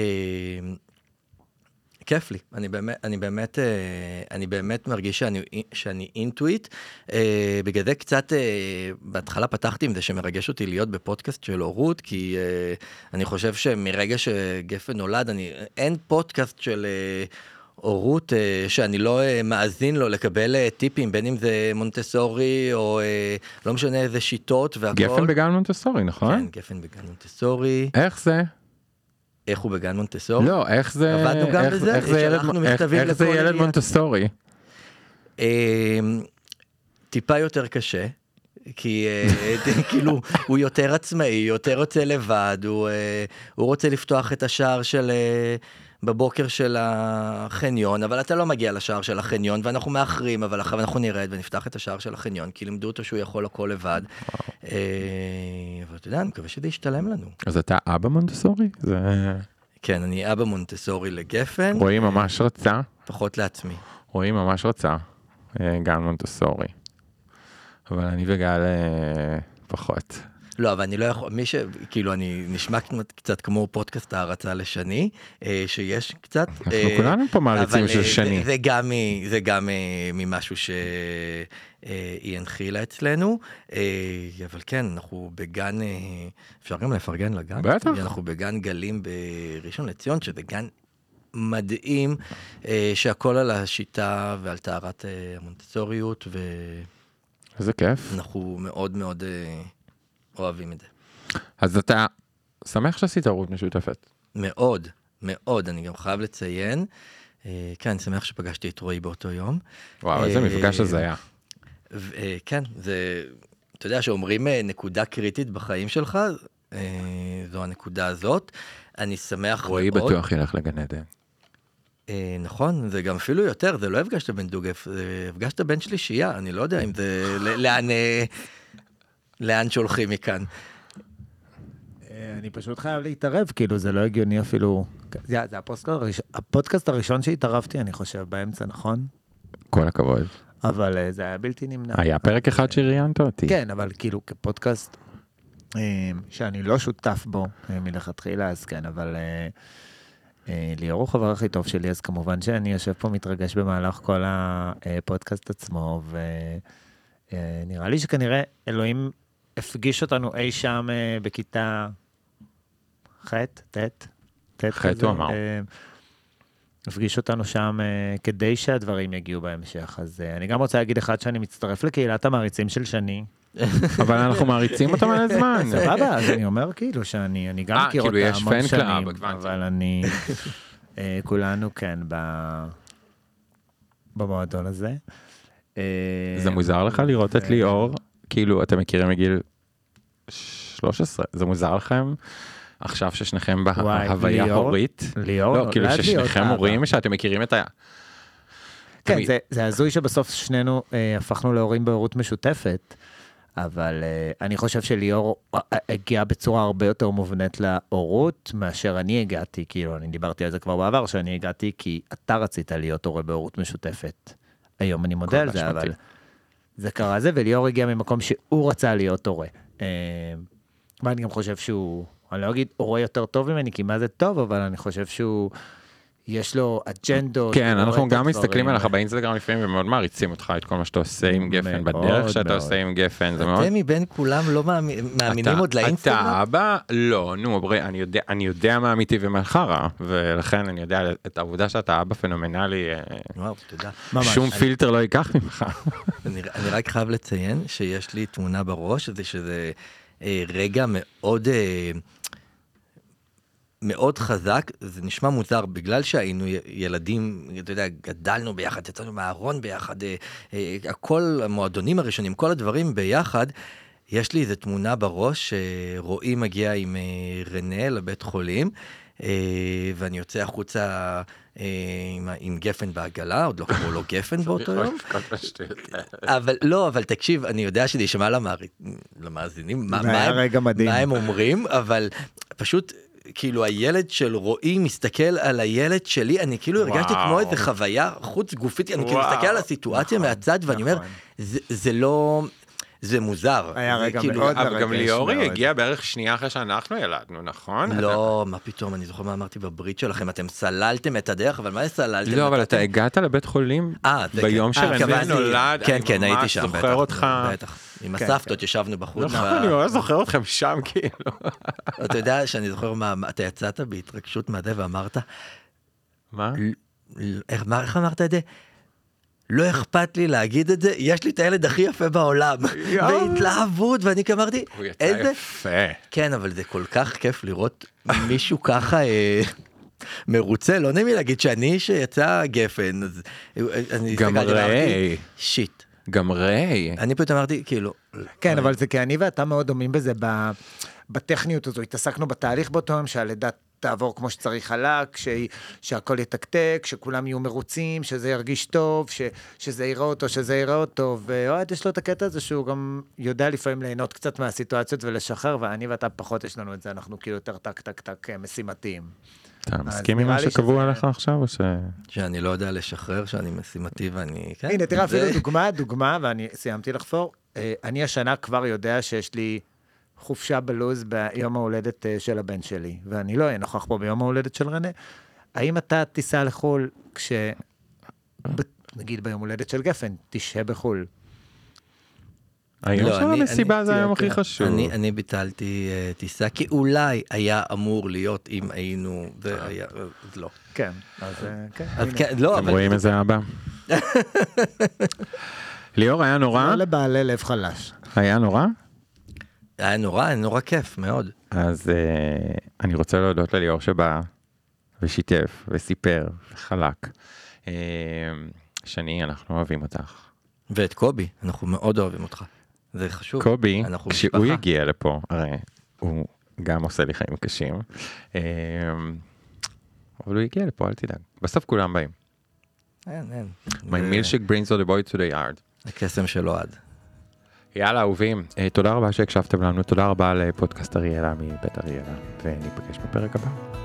A: כיף לי, אני באמת, אני באמת, אה, אני באמת מרגיש שאני, שאני אינטואיט. אה, בגלל זה קצת, אה, בהתחלה פתחתי עם זה שמרגש אותי להיות בפודקאסט של הורות, כי אני חושב שמרגע שגפן נולד, אני, אין פודקאסט של... הורות שאני לא מאזין לו לקבל טיפים בין אם זה מונטסורי או לא משנה איזה שיטות והכל.
B: גפן בגן מונטסורי, נכון?
A: כן, גפן בגן מונטסורי.
B: איך זה?
A: איך הוא בגן מונטסורי?
B: לא, איך זה,
A: עבדנו גם
B: איך-
A: בזה?
B: איך זה ילד, איך- איך זה ילד. מונטסורי?
A: אה, טיפה יותר קשה. כי אה, כאילו הוא יותר עצמאי, יותר יוצא לבד, הוא, אה, הוא רוצה לפתוח את השער של אה, בבוקר של החניון, אבל אתה לא מגיע לשער של החניון ואנחנו מאחרים, אבל אחר אנחנו נרד ונפתח את השער של החניון, כי לימדו אותו שהוא יכול הכל לבד. אבל אתה יודע, אני מקווה שזה ישתלם לנו.
B: אז אתה אבא מונטסורי? זה...
A: כן, אני אבא מונטסורי לגפן,
B: רועי ממש רצה,
A: פחות לעצמי.
B: רועי ממש רצה, גן מונטסורי. אבל אני וגל אה, פחות.
A: לא, אבל אני לא יכול, מי ש... כאילו, אני נשמע קצת- כמו פודקאסט הערצה לשני, אה, שיש קצת.
B: אנחנו
A: אה,
B: כולנו פה מעריצים
A: אבל,
B: של
A: אה,
B: שני.
A: זה, זה גם, מ- זה גם אה, ממשהו שהיא הנחילה אצלנו, אה, אבל כן, אנחנו בגן, אה, אפשר גם לפרגן לגן?
B: בטח.
A: אנחנו בגן גלים בראשון לציון, שזה גן מדהים, אה, שהכל על השיטה ועל טהרת אה, המונטסוריות,
B: איזה כיף.
A: ואנחנו מאוד מאוד אה, אוהבים את זה.
B: אז אתה שמח שעשית הורות משותפת.
A: מאוד, מאוד, אני גם חייב לציין. אה, כן, אני שמח שפגשתי את רועי באותו יום.
B: וואו, איזה
A: אה,
B: מפגש הזה היה.
A: אה, כן, זה, אתה יודע, שאומרים אה, נקודה קריטית בחיים שלך, אה, זו הנקודה הזאת. אני שמח
B: רועי
A: מאוד.
B: בטוח ילך לגן עדן.
A: אה, נכון, זה גם אפילו יותר, זה לא הפגשת בן דוג, זה הפגשת בן שלישייה, אני לא יודע אם זה, לאן, אה, לאן שולחים מכאן.
C: אה, אני פשוט חייב להתערב, כאילו זה לא הגיוני אפילו. זה, זה הפודקאסט, הראשון, הפודקאסט הראשון שהתערבתי, אני חושב, באמצע, נכון?
B: כל הכבוד.
C: אבל אה, זה היה בלתי נמנע.
B: היה פרק אחד שראיינת אותי.
C: כן, אבל כאילו כפודקאסט אה, שאני לא שותף בו אה, מלכתחילה, אז כן, אבל אה, אה, ליאור הוא חבר הכי טוב שלי, אז כמובן שאני יושב פה מתרגש במהלך כל הפודקאסט עצמו, ונראה לי שכנראה אלוהים הפגיש אותנו אי שם אה, בכיתה ח', ט', ט'
B: ח' הוא אמר.
C: אה, הפגיש אותנו שם אה, כדי שהדברים יגיעו בהמשך. אז אה, אני גם רוצה להגיד אחד שאני מצטרף לקהילת המעריצים של שני.
B: אבל אנחנו מעריצים אותם על הזמן.
C: סבבה, אז אני אומר כאילו שאני אני גם
B: אה,
C: מכיר
B: כאילו,
C: אותה המון שנים. אבל אני, אה, כולנו כן ב... במועדון הזה. אה,
B: זה מוזר לך לראות את ליאור, כאילו אתם מכירים מגיל 13, זה מוזר לכם עכשיו ששניכם בהוויה? הורית?
C: ליאור,
B: לא, כאילו
C: נולד להיות
B: ששניכם. הורים, שאתם מכירים את ה...
C: כן, זה, הזוי שבסוף שנינו הפכנו להורים בהורות משותפת, אבל אה, אני חושב שליאור אה, הגיעה בצורה הרבה יותר מובנית להורות מאשר אני הגעתי, כאילו, אני דיברתי על זה כבר בעבר, שאני הגעתי כי אתה רצית להיות הורה בהורות משותפת. היום אני מודה על זה,
B: אשמתי.
C: אבל זה קרה זה, וליאור הגיע ממקום שהוא רצה להיות הורה. אה, ואני גם חושב שהוא, אני לא אגיד הורה יותר טוב ממני, כי מה זה טוב, אבל אני חושב שהוא, יש לו אג'נדות.
B: כן, אנחנו גם
C: הדברים.
B: מסתכלים עליך באינסטגרם לפעמים ומאוד מעריצים אותך את כל מה שאתה עושה עם גפן,
C: מאוד,
B: בדרך שאתה
C: מאוד.
B: עושה עם גפן, זה מאוד...
A: אתם מבין כולם לא מאמינים
B: אתה-
A: עוד לאינסטגרם?
B: אתה אבא? לא, נו, ברי, אני יודע, אני יודע מה אמיתי ומה חרא, ולכן אני יודע את העובדה שאתה אבא פנומנלי, אה,
A: וואו, תודה.
C: ממש.
B: שום פילטר לא ייקח ממך.
A: אני, אני רק חייב לציין שיש לי תמונה בראש, זה שזה אה, רגע מאוד, אה, מאוד חזק, זה נשמע מוזר, בגלל שהיינו ילדים, אתה יודע, גדלנו ביחד, יצאנו מהארון ביחד, אה, אה, הכל, המועדונים הראשונים, כל הדברים ביחד. יש לי איזה תמונה בראש, שרועי מגיע עם אה, רנה לבית חולים, ואני יוצא החוצה עם, עם גפן בעגלה, עוד לא קראו לו גפן באותו יום. אבל לא, אבל תקשיב, אני יודע שזה יישמע. למאזינים, מה, מה. מה הם אומרים, אבל פשוט, כאילו הילד של רועי מסתכל על הילד שלי, אני כאילו הרגשתי
B: וואו.
A: כמו איזה חוויה חוץ גופית, אני כאילו
B: וואו.
A: מסתכל על הסיטואציה
C: נכון,
A: מהצד ואני אומר,
C: נכון.
A: זה, זה לא... זה מוזר.
C: היה רגע
A: כאילו-
C: מאוד
B: אבל גם
C: מרגש
B: ליאורי. הגיע בערך שנייה אחרי שאנחנו ילדנו, נכון?
A: לא, מה פתאום, אני זוכר מה אמרתי בברית שלכם, אתם סללתם את הדרך, אבל מה זה סללתם?
B: לא, אבל אתה הגעת לבית חולים
A: אה, זה
B: ביום
A: כן. אה, התכוונתי-
B: נולד,
A: כן,
B: אני
A: כן, הייתי
B: ממש
A: שם,
B: זוכר
A: בטח,
B: אותך.
A: בטח. עם
C: כן,
A: הסבתות ישבנו בחוץ.
B: נכון, אני ממש זוכר אתכם שם, כאילו.
A: אתה יודע שאני זוכר מה, אתה יצאת בהתרגשות מהזה ואמרת,
B: מה-
A: איך אמרת את זה? לא אכפת לי להגיד את זה, יש לי את הילד הכי יפה בעולם. בהתלהבות, ואני כאילו אמרתי,
B: הוא יצא
A: איזה...
B: יפה.
A: כן, אבל זה כל כך כיף לראות מישהו ככה אה, מרוצה, לא נעים לי להגיד שאני שיצא גפן, אז אני
B: גם
A: הסתכלתי ואמרתי,
B: ריי.
A: שיט.
B: גם ריי.
A: אני פתאום אמרתי, כאילו...
C: כן, אבל זה כי אני ואתה מאוד דומים בזה ב- בטכניות הזו. התעסקנו בתהליך באותו יום שהלידה תעבור כמו שצריך חלק, ש... שהכל יתקתק, שכולם יהיו מרוצים, שזה ירגיש טוב, ש... שזה יראה אותו, שזה יראה אותו. ואוהד יש לו את הקטע הזה שהוא גם יודע לפעמים ליהנות קצת מהסיטואציות ולשחרר, ואני ואתה פחות יש לנו את זה, אנחנו כאילו יותר טק טק טק אה, משימתיים.
B: אתה מסכים עם מה שקבוע
C: שזה-
B: עליך עכשיו, או ש...
A: שאני לא יודע לשחרר, שאני משימתי ואני... כן,
C: הנה, תראה,
A: זה-
C: אפילו דוגמה, דוגמה, ואני סיימתי לחפור. אה, אני השנה כבר יודע שיש לי חופשה בלוז ביום ההולדת אה, של הבן שלי, ואני לא אהיה נוכח פה ביום ההולדת של רנה. האם אתה תיסע לחו"ל כש... נגיד ביום הולדת של גפן, תשהה בחו"ל.
B: היום
A: לא,
B: של
A: אני-
B: המסיבה
A: אני-
B: זה היום הכי חשוב.
A: אני, אני ביטלתי אה, טיסה, כי אולי היה אמור להיות אם היינו, זה היה, אה, אז לא.
C: כן, אז כן.
A: אז. כן, לא,
B: אתם
A: אבל...
B: רואים איזה אבא? ליאור, היה נורא?
C: לא לבעלי לב חלש.
B: היה נורא?
A: היה נורא, היה נורא כיף, מאוד.
B: אז אה, אני רוצה להודות לליאור שבא ושיתף וסיפר וחלק. אה, שני, אנחנו אוהבים אותך.
A: ואת קובי, אנחנו מאוד אוהבים אותך. זה חשוב.
B: קובי, כשהוא
A: משפחה.
B: יגיע לפה, הרי הוא גם עושה לי חיים קשים, אה, אבל הוא יגיע לפה, אל תדאג. בסוף כולם באים.
A: אין, אין.
B: My milkshake brings all the boy to the yard.
A: הקסם של אוהד.
B: יאללה אהובים, אה, תודה רבה שהקשבתם לנו, תודה רבה לפודקאסט אריאלה מבית אריאלה, וניפגש בפרק הבא.